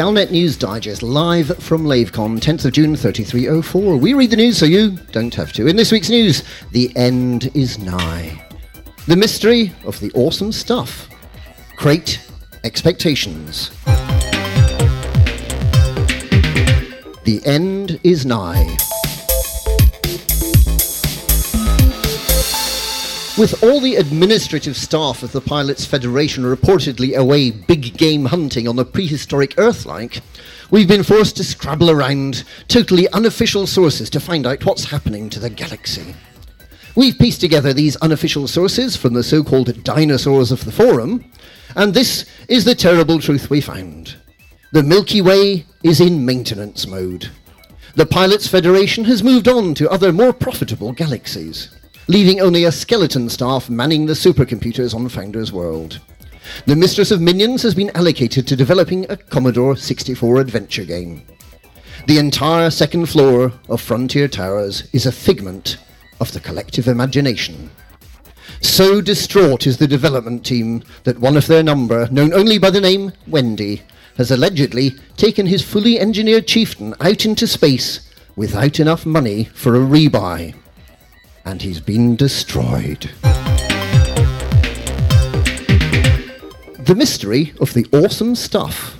Galnet News Digest live from LaveCon, 10th of June 3304. We read the news so you don't have to. In this week's news, the end is nigh. The mystery of the awesome stuff. Crate expectations. The end is nigh. With all the administrative staff of the Pilots Federation reportedly away big game hunting on the prehistoric Earth-like, we've been forced to scrabble around totally unofficial sources to find out what's happening to the galaxy. We've pieced together these unofficial sources from the so-called dinosaurs of the forum, and this is the terrible truth we found. The Milky Way is in maintenance mode. The Pilots Federation has moved on to other more profitable galaxies leaving only a skeleton staff manning the supercomputers on Founders World. The Mistress of Minions has been allocated to developing a Commodore 64 adventure game. The entire second floor of Frontier Towers is a figment of the collective imagination. So distraught is the development team that one of their number, known only by the name Wendy, has allegedly taken his fully engineered chieftain out into space without enough money for a rebuy and he's been destroyed. The mystery of the awesome stuff.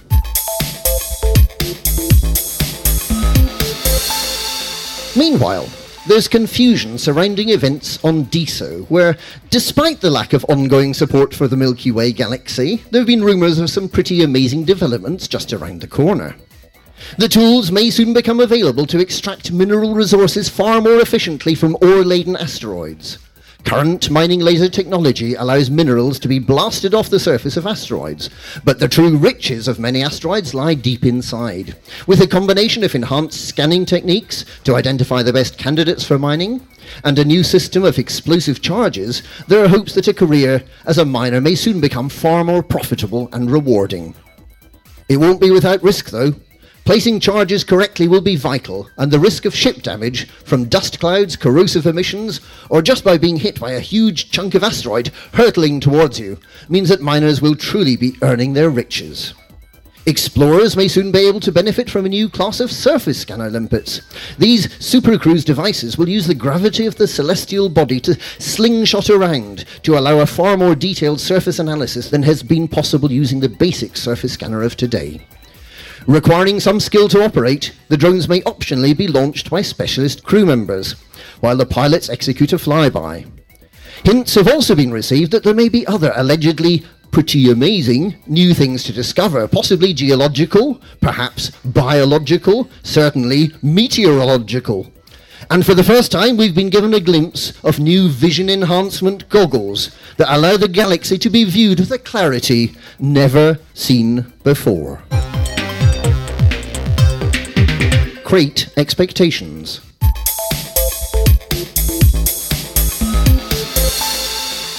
Meanwhile, there's confusion surrounding events on DISO, where, despite the lack of ongoing support for the Milky Way galaxy, there have been rumours of some pretty amazing developments just around the corner. The tools may soon become available to extract mineral resources far more efficiently from ore-laden asteroids. Current mining laser technology allows minerals to be blasted off the surface of asteroids, but the true riches of many asteroids lie deep inside. With a combination of enhanced scanning techniques to identify the best candidates for mining, and a new system of explosive charges, there are hopes that a career as a miner may soon become far more profitable and rewarding. It won't be without risk, though. Placing charges correctly will be vital, and the risk of ship damage from dust clouds, corrosive emissions, or just by being hit by a huge chunk of asteroid hurtling towards you means that miners will truly be earning their riches. Explorers may soon be able to benefit from a new class of surface scanner limpets. These supercruise devices will use the gravity of the celestial body to slingshot around to allow a far more detailed surface analysis than has been possible using the basic surface scanner of today. Requiring some skill to operate, the drones may optionally be launched by specialist crew members, while the pilots execute a flyby. Hints have also been received that there may be other allegedly pretty amazing new things to discover, possibly geological, perhaps biological, certainly meteorological. And for the first time, we've been given a glimpse of new vision enhancement goggles that allow the galaxy to be viewed with a clarity never seen before. Crate expectations.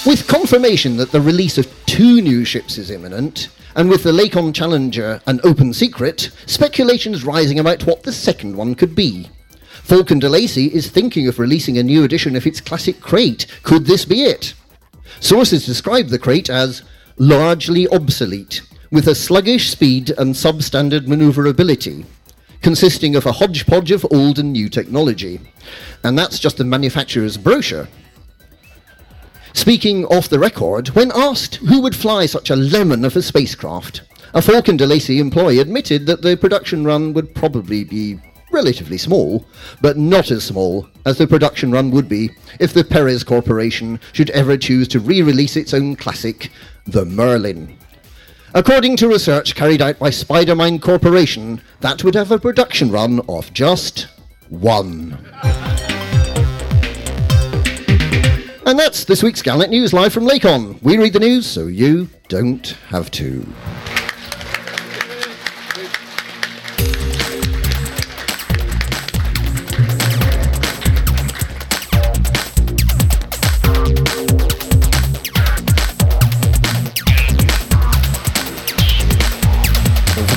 With confirmation that the release of two new ships is imminent, and with the Lakon Challenger an open secret, speculation's rising about what the second one could be. Faulcon DeLacy is thinking of releasing a new edition of its classic crate. Could this be it? Sources describe the crate as largely obsolete, with a sluggish speed and substandard maneuverability consisting of a hodgepodge of old and new technology. And that's just the manufacturer's brochure. Speaking off the record, when asked who would fly such a lemon of a spacecraft, a Faulcon DeLacy employee admitted that the production run would probably be relatively small, but not as small as the production run would be if the Perez Corporation should ever choose to re-release its own classic, the Merlin. According to research carried out by Spidermine Corporation, that would have a production run of just one. And that's this week's Galnet News live from LaveCon. We read the news so you don't have to.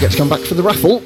To come back for the raffle.